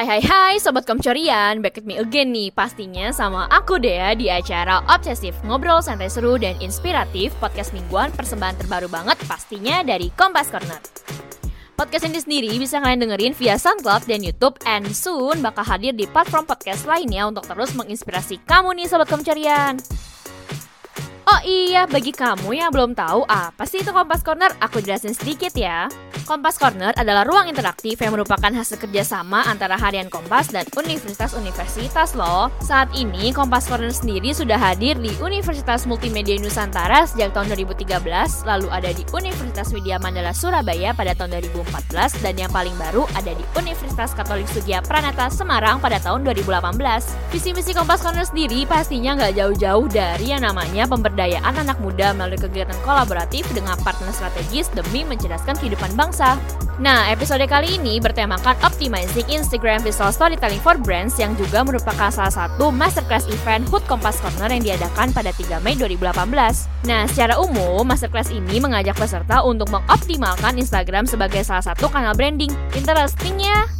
Hai hai hai Sobat Komcorian, back with me again nih pastinya sama aku Dea di acara Obsesif Ngobrol santai seru dan inspiratif podcast mingguan persembahan terbaru banget pastinya dari Kompas Corner. Podcast ini sendiri bisa kalian dengerin via SoundCloud dan YouTube and soon bakal hadir di platform podcast lainnya untuk terus menginspirasi kamu nih Sobat Komcorian. Oh iya, bagi kamu yang belum tahu apa sih itu Kompas Corner, aku jelasin sedikit ya. Kompas Corner adalah ruang interaktif yang merupakan hasil kerjasama antara Harian Kompas dan universitas-universitas loh. Saat ini Kompas Corner sendiri sudah hadir di Universitas Multimedia Nusantara sejak tahun 2013, lalu ada di Universitas Widya Mandala Surabaya pada tahun 2014, dan yang paling baru ada di Universitas Katolik Sugia Pranata Semarang pada tahun 2018. Visi misi Kompas Corner sendiri pastinya nggak jauh-jauh dari yang namanya pemberdayaan anak muda melalui kegiatan kolaboratif dengan partner strategis demi mencerdaskan kehidupan bangsa. Nah, episode kali ini bertemakan Optimizing Instagram Visual Storytelling for Brands yang juga merupakan salah satu masterclass event HUT Kompas Corner yang diadakan pada 3 Mei 2018. Nah, secara umum, masterclass ini mengajak peserta untuk mengoptimalkan Instagram sebagai salah satu kanal branding. Interesting ya?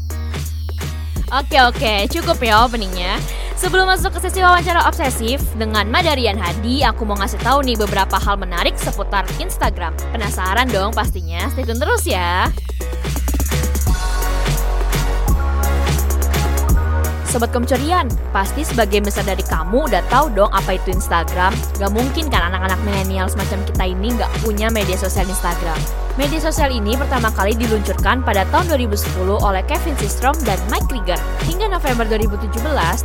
Oke oke, cukup ya openingnya. Sebelum masuk ke sesi wawancara obsesif dengan Madarian Hadi, aku mau ngasih tahu nih beberapa hal menarik seputar Instagram. Penasaran dong pastinya? Stay tune terus ya. Sobat Kemcurian, pasti sebagian besar dari kamu udah tahu dong apa itu Instagram. Gak mungkin kan anak-anak milenial semacam kita ini gak punya media sosial Instagram. Media sosial ini pertama kali diluncurkan pada tahun 2010 oleh Kevin Systrom dan Mike Krieger. Hingga November 2017,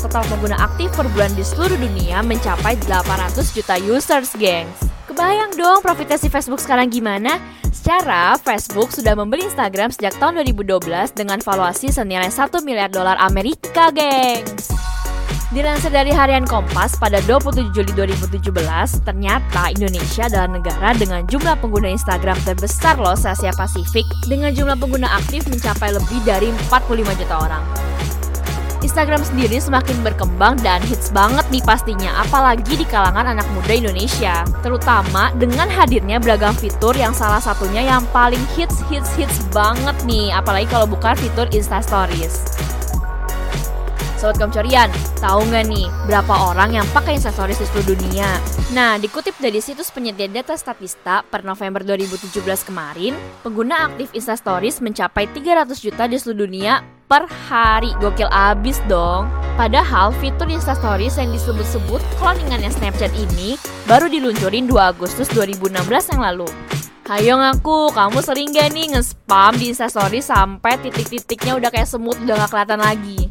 total pengguna aktif per bulan di seluruh dunia mencapai 800 juta users, gengs. Kebayang dong profitnya si Facebook sekarang gimana? Secara, Facebook sudah membeli Instagram sejak tahun 2012 dengan valuasi senilai 1 miliar dolar Amerika, gengs. Dilansir dari harian Kompas pada 27 Juli 2017, ternyata Indonesia adalah negara dengan jumlah pengguna Instagram terbesar loh se Asia Pasifik dengan jumlah pengguna aktif mencapai lebih dari 45 juta orang. Instagram sendiri semakin berkembang dan hits banget nih pastinya, apalagi di kalangan anak muda Indonesia. Terutama dengan hadirnya beragam fitur yang salah satunya yang paling hits hits hits banget nih, apalagi kalau bukan fitur Insta Stories. Sobat Komcorian, tahu nggak nih berapa orang yang pakai Instastories di seluruh dunia? Nah, dikutip dari situs penyedia data Statista per November 2017 kemarin, pengguna aktif Instastories mencapai 300 juta di seluruh dunia per hari. Gokil abis dong. Padahal fitur Instastories yang disebut-sebut cloningannya Snapchat ini baru diluncurin 2 Agustus 2016 yang lalu. Hayo ngaku, kamu sering gak nih nge-spam di Instastories sampai titik-titiknya udah kayak semut udah gak kelihatan lagi?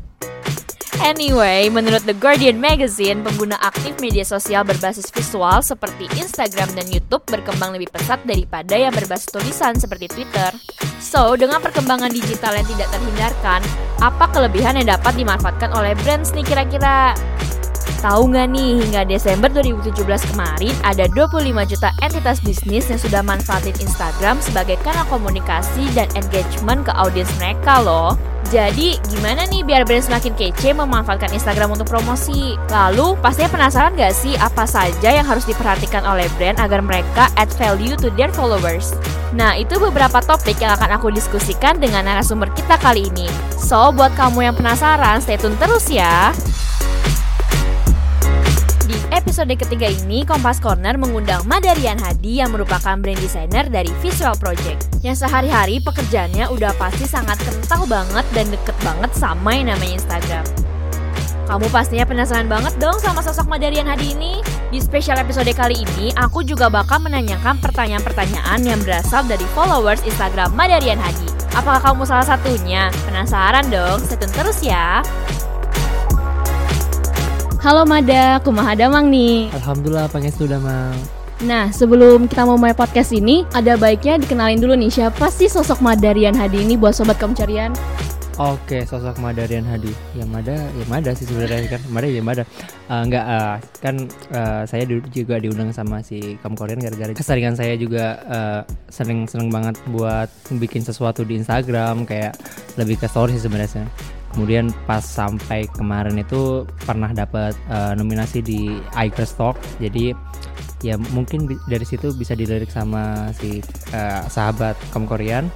Anyway, menurut The Guardian Magazine, pengguna aktif media sosial berbasis visual seperti Instagram dan YouTube berkembang lebih pesat daripada yang berbasis tulisan seperti Twitter. So, dengan perkembangan digital yang tidak terhindarkan, apa kelebihan yang dapat dimanfaatkan oleh brands nih kira-kira? Tahu nggak nih, hingga Desember 2017 kemarin ada 25 juta entitas bisnis yang sudah manfaatin Instagram sebagai kanal komunikasi dan engagement ke audiens mereka loh. Jadi gimana nih biar brand semakin kece memanfaatkan Instagram untuk promosi? Lalu pastinya penasaran gak sih apa saja yang harus diperhatikan oleh brand agar mereka add value to their followers? Nah itu beberapa topik yang akan aku diskusikan dengan narasumber kita kali ini. So buat kamu yang penasaran stay tune terus ya episode ketiga ini, Kompas Corner mengundang Madarian Hadi yang merupakan brand designer dari Visual Project. Yang sehari-hari pekerjaannya udah pasti sangat kental banget dan deket banget sama yang namanya Instagram. Kamu pastinya penasaran banget dong sama sosok Madarian Hadi ini? Di spesial episode kali ini, aku juga bakal menanyakan pertanyaan-pertanyaan yang berasal dari followers Instagram Madarian Hadi. Apakah kamu salah satunya? Penasaran dong? Stay terus ya! Halo Mada, kumaha damang nih? Alhamdulillah, pangestu damang. Nah, sebelum kita mau mulai podcast ini, ada baiknya dikenalin dulu nih siapa sih sosok Madarian Hadi ini buat sobat kemcarian? Oke, sosok Madarian Hadi. Yang Mada, ya Mada sih sebenarnya kan. Mada ya Mada. Uh, enggak, uh, kan uh, saya juga diundang sama si Kam Korean gara-gara keseringan saya juga uh, sering seneng banget buat bikin sesuatu di Instagram kayak lebih ke story sih sebenarnya kemudian pas sampai kemarin itu pernah dapat uh, nominasi di iCrest Talk jadi ya mungkin dari situ bisa dilirik sama si uh, sahabat Kom Korean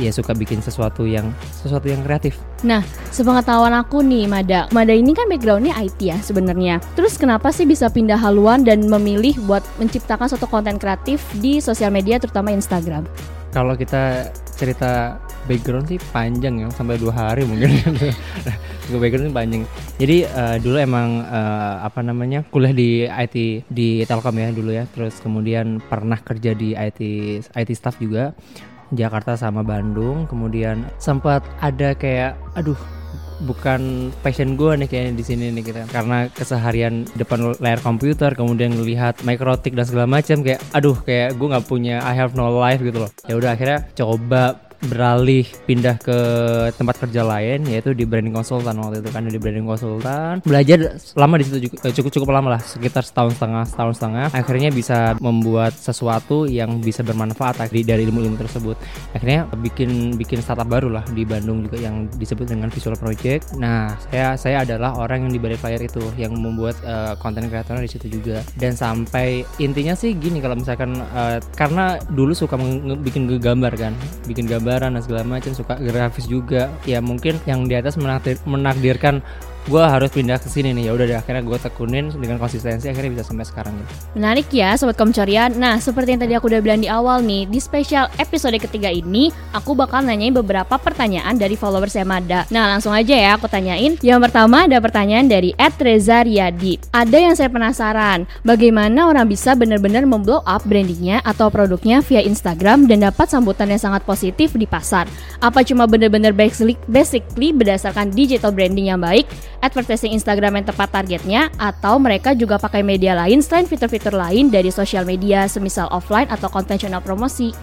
ya suka bikin sesuatu yang sesuatu yang kreatif. Nah, sepengetahuan aku nih, Mada. Mada ini kan backgroundnya IT ya sebenarnya. Terus kenapa sih bisa pindah haluan dan memilih buat menciptakan suatu konten kreatif di sosial media, terutama Instagram? Kalau kita cerita background sih panjang ya sampai dua hari mungkin. Gue background panjang. Jadi uh, dulu emang uh, apa namanya kuliah di IT di Telkom ya dulu ya. Terus kemudian pernah kerja di IT IT staff juga. Jakarta sama Bandung. Kemudian sempat ada kayak aduh bukan passion gue nih kayaknya di sini nih kita karena keseharian depan layar komputer kemudian melihat mikrotik dan segala macam kayak aduh kayak gue nggak punya I have no life gitu loh. Ya udah akhirnya coba beralih pindah ke tempat kerja lain yaitu di branding konsultan waktu itu kan di branding konsultan. Belajar lama di situ eh, cukup cukup lama lah sekitar setahun setengah setahun setengah. Akhirnya bisa membuat sesuatu yang bisa bermanfaat dari dari ilmu-ilmu tersebut. Akhirnya bikin bikin startup baru lah di Bandung juga yang disebut dengan Visual Project. Nah saya saya adalah orang yang di balik layar itu yang membuat uh, konten kreator di situ juga. Dan sampai intinya sih gini kalau misalkan uh, karena dulu suka bikin gambar kan bikin gambar lebaran dan segala macam suka grafis juga. Ya mungkin yang di atas menakdir, menakdirkan gue harus pindah ke sini nih ya udah deh akhirnya gue tekunin dengan konsistensi akhirnya bisa sampai sekarang gitu. Menarik ya sobat komcorian. Nah seperti yang tadi aku udah bilang di awal nih di spesial episode ketiga ini aku bakal nanyain beberapa pertanyaan dari followers Mada. Nah langsung aja ya aku tanyain. Yang pertama ada pertanyaan dari Reza Riyadi. Ada yang saya penasaran bagaimana orang bisa benar-benar memblow up brandingnya atau produknya via Instagram dan dapat sambutan yang sangat positif di pasar. Apa cuma benar-benar basically berdasarkan digital branding yang baik advertising Instagram yang tepat targetnya atau mereka juga pakai media lain selain fitur-fitur lain dari sosial media semisal offline atau konvensional promosi.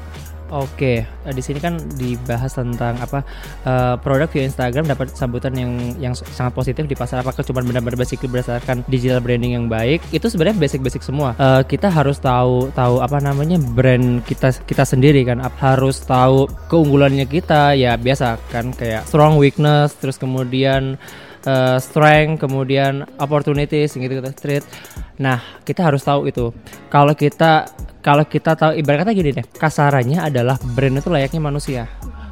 Oke, eh, di sini kan dibahas tentang apa uh, produk via Instagram dapat sambutan yang yang sangat positif di pasar. Apakah cuma benar-benar basic berdasarkan digital branding yang baik? Itu sebenarnya basic-basic semua. Uh, kita harus tahu tahu apa namanya brand kita kita sendiri kan. Harus tahu keunggulannya kita. Ya biasa kan kayak strong weakness, terus kemudian uh, strength, kemudian opportunities gitu gitu street. Nah, kita harus tahu itu. Kalau kita kalau kita tahu ibarat kata gini deh, kasarannya adalah brand itu layaknya manusia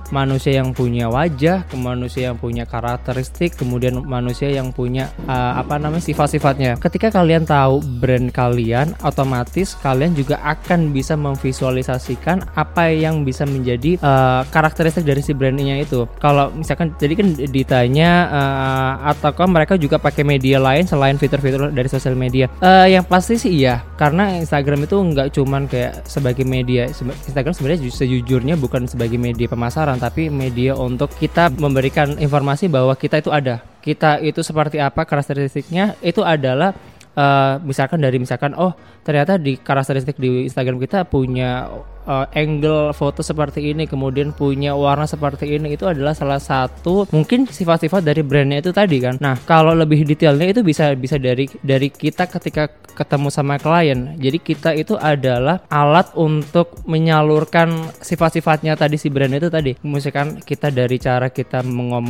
manusia yang punya wajah, ke manusia yang punya karakteristik, kemudian manusia yang punya uh, apa namanya sifat-sifatnya. Ketika kalian tahu brand kalian, otomatis kalian juga akan bisa memvisualisasikan apa yang bisa menjadi uh, karakteristik dari si brandnya itu. Kalau misalkan jadi kan ditanya uh, ataukah mereka juga pakai media lain selain fitur-fitur dari sosial media? Uh, yang pasti sih iya, karena Instagram itu nggak cuman kayak sebagai media. Instagram sebenarnya sejujurnya bukan sebagai media pemasaran tapi media untuk kita memberikan informasi bahwa kita itu ada. Kita itu seperti apa karakteristiknya itu adalah uh, misalkan dari misalkan oh ternyata di karakteristik di Instagram kita punya uh, angle foto seperti ini kemudian punya warna seperti ini itu adalah salah satu mungkin sifat-sifat dari brandnya itu tadi kan? Nah kalau lebih detailnya itu bisa bisa dari dari kita ketika ketemu sama klien. Jadi kita itu adalah alat untuk menyalurkan sifat-sifatnya tadi si brand itu tadi. Misalkan kita dari cara kita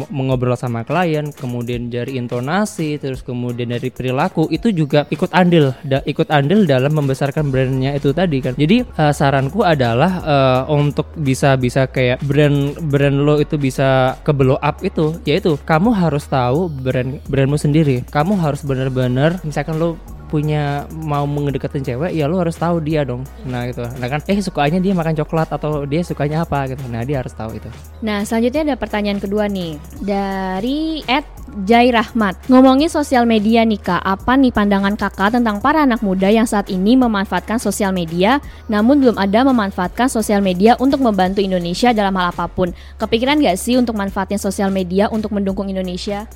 mengobrol sama klien kemudian dari intonasi terus kemudian dari perilaku itu juga ikut andil ikut andil dalam membesarkan brandnya itu tadi kan? Jadi uh, saranku ada adalah uh, untuk bisa bisa kayak brand brand lo itu bisa ke blow up itu yaitu kamu harus tahu brand brandmu sendiri. Kamu harus benar-benar misalkan lo punya mau mengedekatin cewek ya lu harus tahu dia dong. Nah gitu. Nah kan eh sukanya dia makan coklat atau dia sukanya apa gitu. Nah dia harus tahu itu. Nah selanjutnya ada pertanyaan kedua nih dari Ed Jai Rahmat ngomongin sosial media nih kak apa nih pandangan kakak tentang para anak muda yang saat ini memanfaatkan sosial media namun belum ada memanfaatkan sosial media untuk membantu Indonesia dalam hal apa pun? Kepikiran gak sih untuk manfaatin sosial media untuk mendukung Indonesia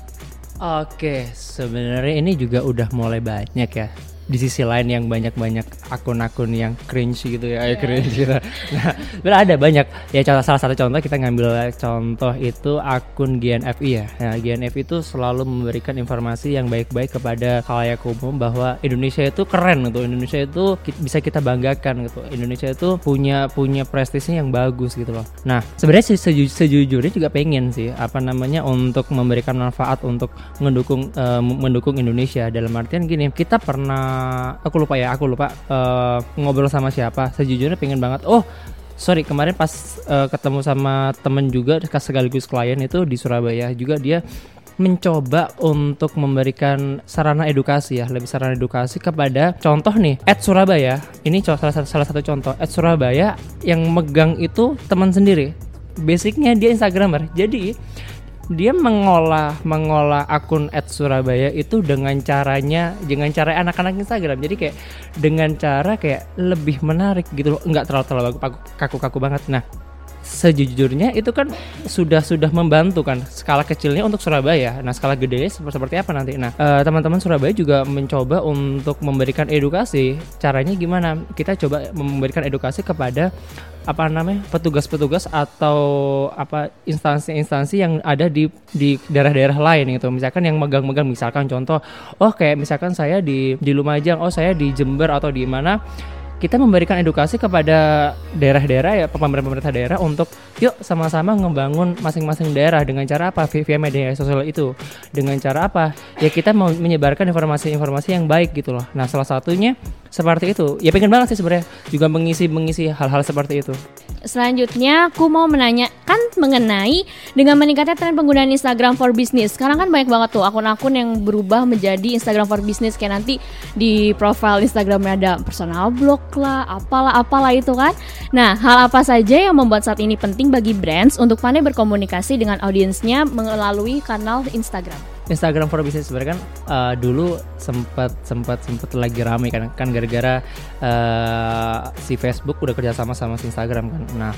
Oke, sebenarnya ini juga udah mulai banyak ya di sisi lain yang banyak-banyak akun-akun yang cringe gitu ya, yeah. cringe gitu. Nah, ada banyak. Ya contoh salah satu contoh kita ngambil contoh itu akun GNFI ya. Nah, GNFI itu selalu memberikan informasi yang baik-baik kepada khalayak umum bahwa Indonesia itu keren gitu. Indonesia itu bisa kita banggakan gitu. Indonesia itu punya punya prestisnya yang bagus gitu loh. Nah, sebenarnya seju, sejujurnya juga pengen sih apa namanya untuk memberikan manfaat untuk mendukung uh, mendukung Indonesia dalam artian gini, kita pernah aku lupa ya aku lupa uh, ngobrol sama siapa. Sejujurnya pengen banget. Oh sorry kemarin pas uh, ketemu sama temen juga sekaligus klien itu di Surabaya juga dia mencoba untuk memberikan sarana edukasi ya lebih sarana edukasi kepada contoh nih at Surabaya. Ini salah satu salah satu contoh. At Surabaya yang megang itu teman sendiri. Basicnya dia instagramer. Jadi dia mengolah mengolah akun at Surabaya itu dengan caranya dengan cara anak-anak Instagram. Jadi kayak dengan cara kayak lebih menarik gitu loh. Nggak terlalu terlalu kaku-kaku banget. Nah sejujurnya itu kan sudah sudah membantu kan skala kecilnya untuk Surabaya. Nah skala gede seperti apa nanti? Nah uh, teman-teman Surabaya juga mencoba untuk memberikan edukasi. Caranya gimana? Kita coba memberikan edukasi kepada apa namanya petugas-petugas atau apa instansi-instansi yang ada di di daerah-daerah lain gitu misalkan yang megang-megang misalkan contoh oh kayak misalkan saya di di Lumajang oh saya di Jember atau di mana kita memberikan edukasi kepada daerah-daerah ya pemerintah-pemerintah daerah untuk yuk sama-sama ngebangun masing-masing daerah. Dengan cara apa? Via media sosial itu. Dengan cara apa? Ya kita mau menyebarkan informasi-informasi yang baik gitu loh. Nah salah satunya seperti itu. Ya pengen banget sih sebenarnya juga mengisi mengisi hal-hal seperti itu. Selanjutnya aku mau menanyakan mengenai dengan meningkatnya tren penggunaan Instagram for Business. Sekarang kan banyak banget tuh akun-akun yang berubah menjadi Instagram for Business. Kayak nanti di profile Instagramnya ada personal blog lah, apalah apalah itu kan. Nah, hal apa saja yang membuat saat ini penting bagi brands untuk pandai berkomunikasi dengan audiensnya melalui kanal Instagram? Instagram for Business sebenarnya kan uh, dulu sempat sempat sempat lagi rame kan kan gara-gara uh, si Facebook udah kerja sama sama si Instagram kan. Nah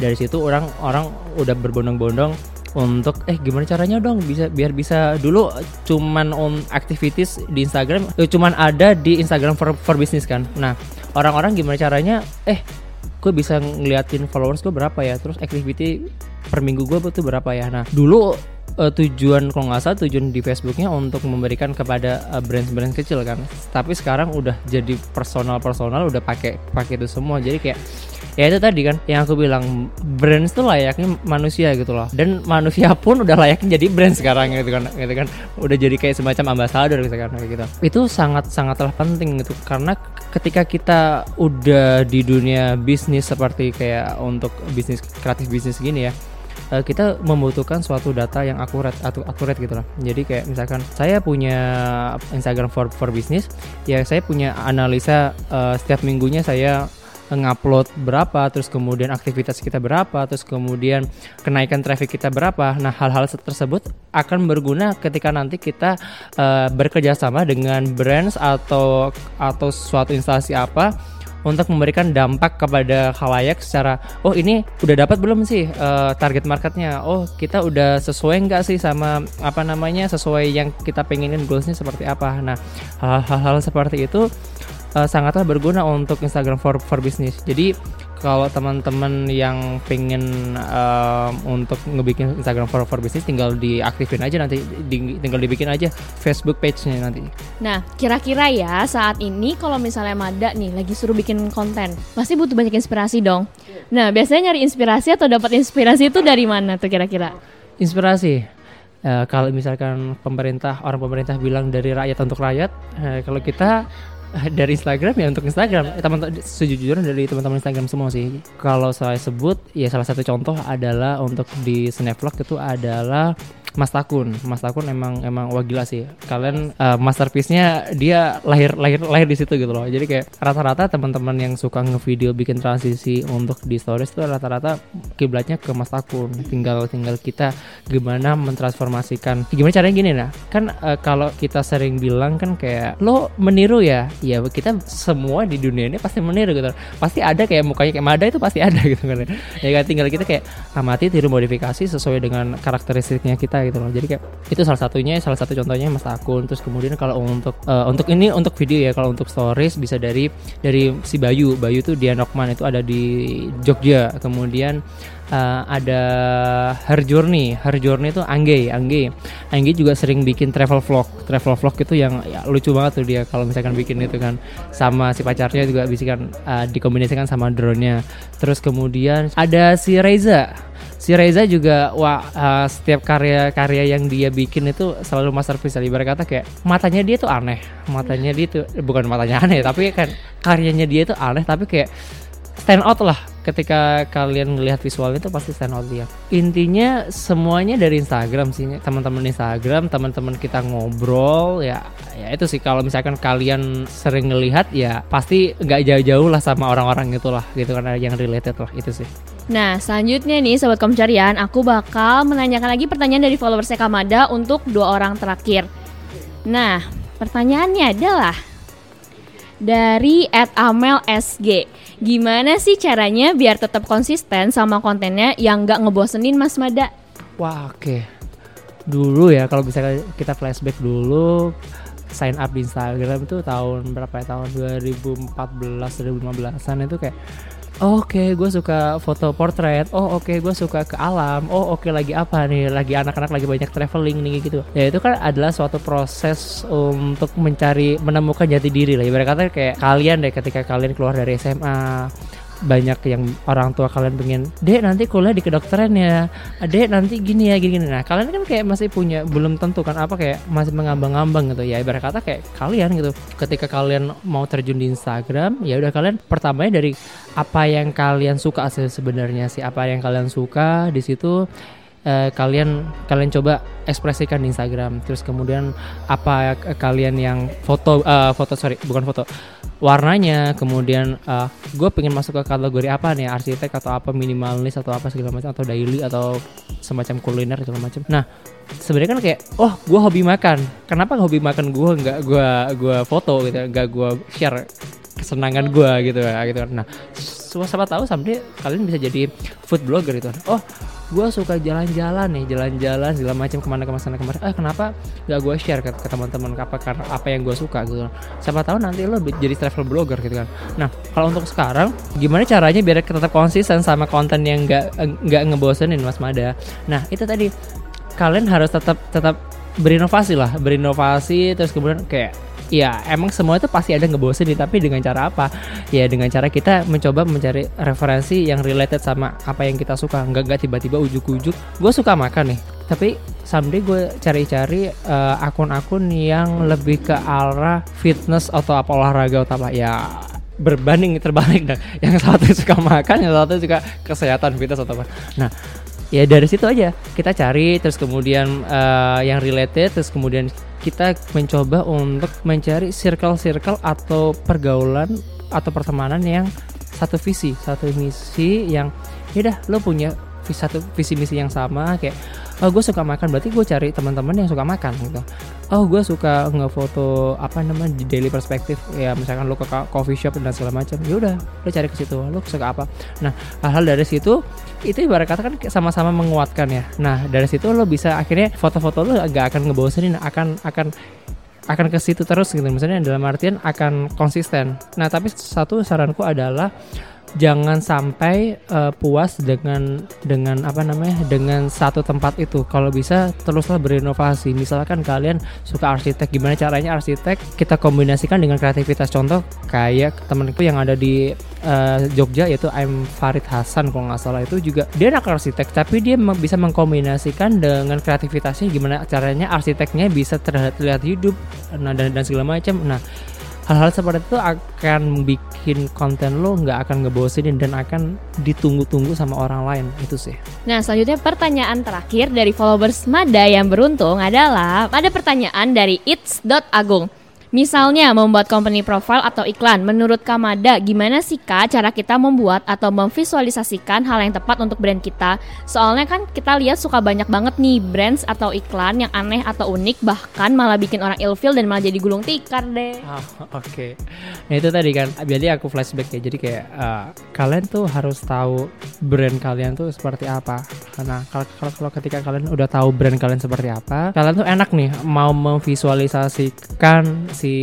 dari situ orang orang udah berbondong-bondong untuk eh gimana caranya dong? Bisa biar bisa dulu cuman on activities di Instagram eh, cuman ada di Instagram for for business kan. Nah orang-orang gimana caranya eh gue bisa ngeliatin followers gue berapa ya? Terus activity per minggu gue tuh berapa ya? Nah dulu uh, tujuan kalau nggak salah tujuan di Facebooknya untuk memberikan kepada uh, brand-brand kecil kan? Tapi sekarang udah jadi personal personal udah pakai pakai itu semua. Jadi kayak ya itu tadi kan yang aku bilang brand itu layaknya manusia gitu loh. Dan manusia pun udah layaknya jadi brand sekarang gitu kan gitu kan. Udah jadi kayak semacam ambasador gitu kan gitu. Itu sangat sangatlah penting gitu. Karena ketika kita udah di dunia bisnis seperti kayak untuk bisnis kreatif bisnis gini ya uh, kita membutuhkan suatu data yang akurat atau akurat gitu lah. Jadi kayak misalkan saya punya Instagram for for business, ya saya punya analisa uh, setiap minggunya saya ngupload berapa, terus kemudian aktivitas kita berapa, terus kemudian kenaikan traffic kita berapa. Nah, hal-hal tersebut akan berguna ketika nanti kita uh, bekerja sama dengan brands atau atau suatu instansi apa untuk memberikan dampak kepada khalayak secara oh ini udah dapat belum sih uh, target marketnya oh kita udah sesuai nggak sih sama apa namanya sesuai yang kita pengenin goalsnya seperti apa nah hal-hal seperti itu uh, sangatlah berguna untuk Instagram for for business jadi kalau teman-teman yang pengen um, untuk ngebikin Instagram for for business tinggal diaktifin aja nanti di, tinggal dibikin aja Facebook page-nya nanti. Nah, kira-kira ya saat ini kalau misalnya Mada nih lagi suruh bikin konten, pasti butuh banyak inspirasi dong. Nah, biasanya nyari inspirasi atau dapat inspirasi itu dari mana tuh kira-kira? Inspirasi Uh, kalau misalkan pemerintah orang pemerintah bilang dari rakyat untuk rakyat, uh, kalau kita dari Instagram ya untuk Instagram. Eh, teman sejujurnya dari teman-teman Instagram semua sih. Kalau saya sebut ya salah satu contoh adalah untuk di Snapvlog itu adalah Mas Takun. Mas Takun emang emang wah gila sih. Kalian uh, masterpiece-nya dia lahir lahir lahir di situ gitu loh. Jadi kayak rata-rata teman-teman yang suka ngevideo bikin transisi untuk di stories itu rata-rata kiblatnya ke Mas Takun. Tinggal tinggal kita gimana mentransformasikan. Gimana caranya gini nah. Kan uh, kalau kita sering bilang kan kayak lo meniru ya. Ya kita semua di dunia ini pasti meniru gitu. Pasti ada kayak mukanya kayak Mada itu pasti ada gitu kan. Ya kan tinggal kita kayak amati tiru modifikasi sesuai dengan karakteristiknya kita gitu loh. Jadi kayak itu salah satunya salah satu contohnya mas akun. Terus kemudian kalau untuk uh, untuk ini untuk video ya kalau untuk stories bisa dari dari si Bayu. Bayu tuh dia Nokman itu ada di Jogja. Kemudian uh, ada Her Journey Her Journey itu Angge Angge. Angge juga sering bikin travel vlog. Travel vlog itu yang ya, lucu banget tuh dia kalau misalkan bikin itu kan. Sama si pacarnya juga bisa kan uh, dikombinasikan sama drone-nya. Terus kemudian ada si Reza si Reza juga wah uh, setiap karya-karya yang dia bikin itu selalu masterpiece. Ibarat kata kayak matanya dia tuh aneh. Matanya dia tuh bukan matanya aneh tapi kan karyanya dia tuh aneh tapi kayak stand out lah. Ketika kalian ngelihat visualnya itu pasti stand out dia. Intinya semuanya dari Instagram sih, teman-teman Instagram, teman-teman kita ngobrol ya, ya itu sih. Kalau misalkan kalian sering ngelihat ya pasti nggak jauh-jauh lah sama orang-orang itulah gitu kan yang related lah itu sih. Nah, selanjutnya nih Sobat Komcarian, aku bakal menanyakan lagi pertanyaan dari followersnya Kamada untuk dua orang terakhir. Nah, pertanyaannya adalah dari @amelsg. Gimana sih caranya biar tetap konsisten sama kontennya yang nggak ngebosenin Mas Mada? Wah, oke. Okay. Dulu ya kalau bisa kita flashback dulu sign up di Instagram itu tahun berapa ya? Tahun 2014 2015-an itu kayak oke okay, gue suka foto portrait. Oh oke okay, gue suka ke alam. Oh oke okay, lagi apa nih? Lagi anak-anak lagi banyak traveling nih gitu. Ya itu kan adalah suatu proses untuk mencari menemukan jati diri lah. Ibarat kata kayak kalian deh ketika kalian keluar dari SMA banyak yang orang tua kalian pengen dek nanti kuliah di kedokteran ya. Dek nanti gini ya gini, gini. Nah kalian kan kayak masih punya belum tentu kan apa kayak masih mengambang-ambang gitu ya. Ibarat kata kayak kalian gitu. Ketika kalian mau terjun di Instagram ya udah kalian pertamanya dari apa yang kalian suka sebenarnya sih. Apa yang kalian suka di situ uh, kalian kalian coba ekspresikan di Instagram. Terus kemudian apa kalian yang foto uh, foto sorry bukan foto. Warnanya kemudian uh, gue pengen masuk ke kategori apa nih? Arsitek atau apa minimalis atau apa segala macam atau daily atau semacam kuliner segala macam. Nah sebenarnya kan kayak oh gue hobi makan. Kenapa hobi makan gue nggak gue gue foto gitu nggak gue share kesenangan gue gitu gitu nah siapa tahu sampai kalian bisa jadi food blogger gitu oh gue suka jalan-jalan nih jalan-jalan segala macam ke mana ke mana sana ke mana. Eh kenapa gak gue share ke, ke teman-teman apa karena apa yang gue suka gitu. Siapa tahu nanti lo jadi travel blogger gitu kan. Nah kalau untuk sekarang gimana caranya biar tetap konsisten sama konten yang gak nggak ngebosenin mas Mada? Nah itu tadi. Kalian harus tetap tetap berinovasi lah berinovasi terus kemudian kayak ya emang semua itu pasti ada ngebosenin tapi dengan cara apa? Ya dengan cara kita mencoba mencari referensi yang related sama apa yang kita suka. Nggak nggak tiba-tiba ujuk-ujuk. Gue suka makan nih tapi someday gue cari-cari uh, akun-akun yang lebih ke arah fitness atau apa olahraga apa. Ya berbanding terbalik dan yang satu suka makan yang satu suka kesehatan fitness atau apa. Nah ya dari situ aja. Kita cari terus kemudian uh, yang related terus kemudian kita mencoba untuk mencari circle-circle atau pergaulan atau pertemanan yang satu visi satu misi yang ya udah lo punya satu visi misi yang sama kayak oh gue suka makan berarti gue cari teman-teman yang suka makan gitu oh gue suka ngefoto apa namanya di daily perspektif ya misalkan lo ke coffee shop dan segala macam ya udah lo cari ke situ. Lo suka apa? Nah hal-hal dari situ itu ibarat kata kan sama-sama menguatkan ya. Nah dari situ lo bisa akhirnya foto-foto lo gak akan ngebosenin akan akan akan ke situ terus gitu. Misalnya dalam artian akan konsisten. Nah tapi satu saranku adalah jangan sampai uh, puas dengan dengan apa namanya dengan satu tempat itu. Kalau bisa teruslah berinovasi. Misalkan kalian suka arsitek gimana caranya arsitek? Kita kombinasikan dengan kreativitas. Contoh kayak temanku yang ada di uh, Jogja yaitu I'm Farid Hasan kalau nggak salah. Itu juga dia anak arsitek tapi dia bisa mengkombinasikan dengan kreativitasnya gimana caranya arsiteknya bisa terlihat hidup nah dan, dan segala macam. Nah hal-hal seperti itu akan bikin konten lo nggak akan ngebosenin dan akan ditunggu-tunggu sama orang lain itu sih. Nah selanjutnya pertanyaan terakhir dari followers Mada yang beruntung adalah ada pertanyaan dari its.agung. Misalnya membuat company profile atau iklan, menurut Kamada gimana sih Kak cara kita membuat atau memvisualisasikan hal yang tepat untuk brand kita? Soalnya kan kita lihat suka banyak banget nih brands atau iklan yang aneh atau unik bahkan malah bikin orang ilfeel dan malah jadi gulung tikar deh. Oh, Oke, okay. nah itu tadi kan, jadi aku flashback ya. Jadi kayak uh, kalian tuh harus tahu brand kalian tuh seperti apa. Karena kalau kalau ketika kalian udah tahu brand kalian seperti apa, kalian tuh enak nih mau memvisualisasikan si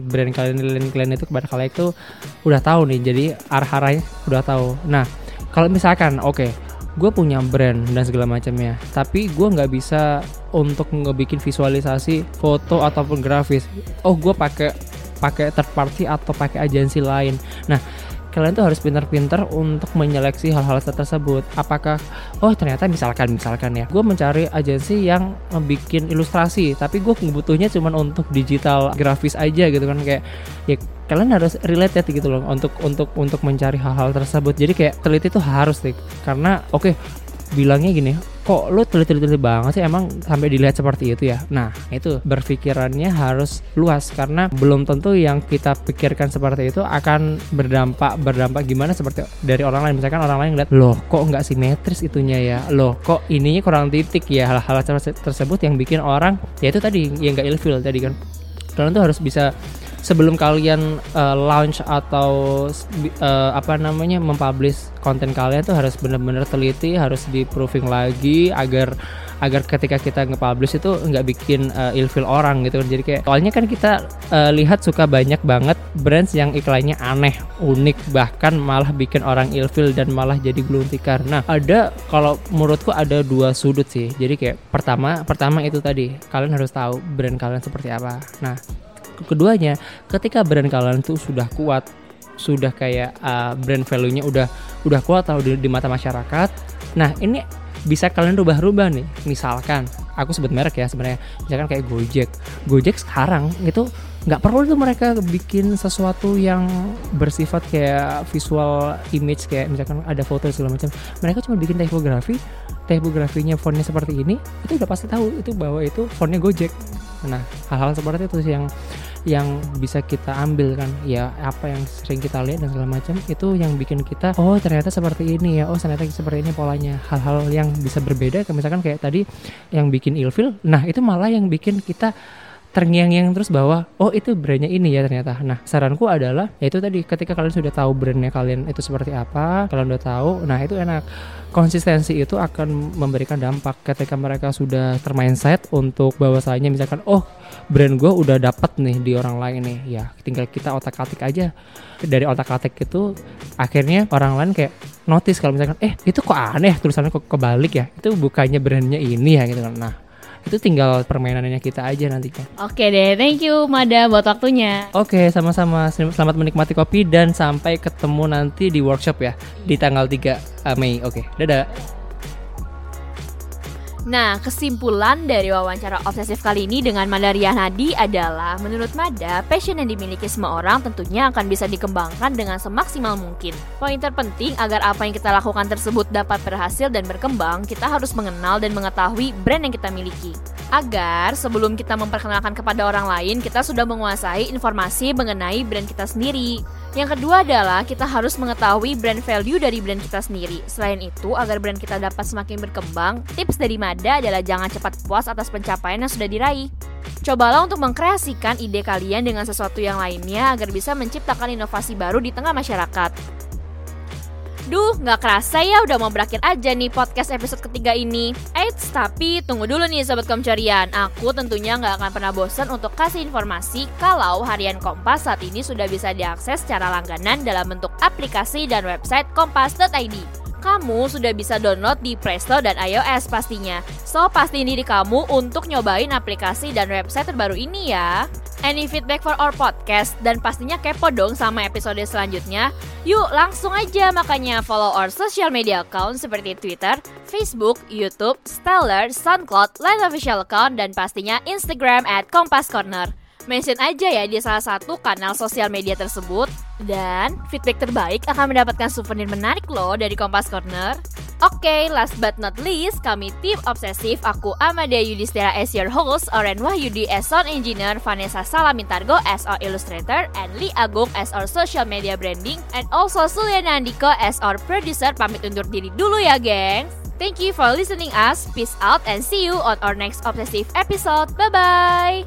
brand kalian kalian kalian itu kepada kalian itu udah tahu nih jadi arah arahnya udah tahu. Nah kalau misalkan oke okay, gue punya brand dan segala macamnya tapi gue nggak bisa untuk ngebikin visualisasi foto ataupun grafis. Oh gue pakai pakai third party atau pakai agensi lain. Nah kalian tuh harus pintar-pintar untuk menyeleksi hal-hal tersebut. Apakah oh ternyata misalkan misalkan ya, gue mencari agensi yang bikin ilustrasi, tapi gue butuhnya cuma untuk digital grafis aja gitu kan kayak ya kalian harus related gitu loh untuk untuk untuk mencari hal-hal tersebut jadi kayak teliti tuh harus sih karena oke okay, bilangnya gini kok lu teliti-teliti banget sih? Emang sampai dilihat seperti itu ya? Nah itu berpikirannya harus luas karena belum tentu yang kita pikirkan seperti itu akan berdampak berdampak gimana seperti dari orang lain. Misalkan orang lain ngeliat loh kok nggak simetris itunya ya? Loh kok ininya kurang titik ya? Hal-hal tersebut yang bikin orang ya itu tadi yang nggak ilfil tadi kan. Kalian tuh harus bisa sebelum kalian uh, launch atau uh, apa namanya mempublish konten kalian tuh harus benar-benar teliti, harus di proving lagi agar agar ketika kita nge-publish itu nggak bikin uh, ilfil orang gitu kan. Jadi kayak soalnya kan kita uh, lihat suka banyak banget brands yang iklannya aneh, unik bahkan malah bikin orang ilfil dan malah jadi tikar. Nah, ada kalau menurutku ada dua sudut sih. Jadi kayak pertama pertama itu tadi kalian harus tahu brand kalian seperti apa. Nah, keduanya ketika brand kalian itu sudah kuat sudah kayak uh, brand value-nya udah udah kuat atau di, di mata masyarakat nah ini bisa kalian rubah-rubah nih. Misalkan aku sebut merek ya sebenarnya misalkan kayak Gojek. Gojek sekarang itu nggak perlu tuh mereka bikin sesuatu yang bersifat kayak visual image kayak misalkan ada foto segala macam. Mereka cuma bikin typografi typografinya fontnya seperti ini itu udah pasti tahu itu bahwa itu fontnya Gojek nah hal-hal seperti itu sih yang yang bisa kita ambil kan. Ya apa yang sering kita lihat dan segala macam itu yang bikin kita oh ternyata seperti ini ya. Oh ternyata seperti ini polanya. Hal-hal yang bisa berbeda misalkan kayak tadi yang bikin ilfil nah itu malah yang bikin kita terngiang-ngiang terus bahwa oh itu brandnya ini ya ternyata. Nah saranku adalah yaitu tadi ketika kalian sudah tahu brandnya kalian itu seperti apa, kalian udah tahu, nah itu enak. Konsistensi itu akan memberikan dampak ketika mereka sudah termindset untuk bahwasanya misalkan oh brand gue udah dapet nih di orang lain nih ya tinggal kita otak atik aja dari otak atik itu akhirnya orang lain kayak notice kalau misalkan eh itu kok aneh tulisannya kok kebalik ya itu bukannya brandnya ini ya gitu kan nah itu tinggal permainannya kita aja nantinya. Oke deh, thank you Mada buat waktunya. Oke, sama-sama. Selamat menikmati kopi dan sampai ketemu nanti di workshop ya di tanggal 3 eh, Mei. Oke, dadah. Nah, kesimpulan dari wawancara obsesif kali ini dengan Madaria Nadi adalah menurut Mada, passion yang dimiliki semua orang tentunya akan bisa dikembangkan dengan semaksimal mungkin. Poin terpenting agar apa yang kita lakukan tersebut dapat berhasil dan berkembang, kita harus mengenal dan mengetahui brand yang kita miliki. Agar sebelum kita memperkenalkan kepada orang lain, kita sudah menguasai informasi mengenai brand kita sendiri. Yang kedua adalah kita harus mengetahui brand value dari brand kita sendiri. Selain itu, agar brand kita dapat semakin berkembang, tips dari Mada adalah jangan cepat puas atas pencapaian yang sudah diraih. Cobalah untuk mengkreasikan ide kalian dengan sesuatu yang lainnya agar bisa menciptakan inovasi baru di tengah masyarakat. Duh, nggak kerasa ya udah mau berakhir aja nih podcast episode ketiga ini. Eits, tapi tunggu dulu nih Sobat Komcarian. Aku tentunya nggak akan pernah bosan untuk kasih informasi kalau harian Kompas saat ini sudah bisa diakses secara langganan dalam bentuk aplikasi dan website kompas.id kamu sudah bisa download di Store dan iOS pastinya. So, pastiin diri kamu untuk nyobain aplikasi dan website terbaru ini ya. Any feedback for our podcast dan pastinya kepo dong sama episode selanjutnya? Yuk langsung aja makanya follow our social media account seperti Twitter, Facebook, YouTube, Stellar, SoundCloud, Line Official Account, dan pastinya Instagram at Kompas Corner mention aja ya di salah satu kanal sosial media tersebut. Dan feedback terbaik akan mendapatkan souvenir menarik loh dari Kompas Corner. Oke, okay, last but not least, kami tim obsesif. Aku Amadia Yudhistira as your host, Oren Wahyudi as sound engineer, Vanessa Salamintargo as our illustrator, and Lee Agung as our social media branding, and also Suliana Andiko as our producer. Pamit undur diri dulu ya, gengs. Thank you for listening us. Peace out and see you on our next obsessive episode. Bye bye.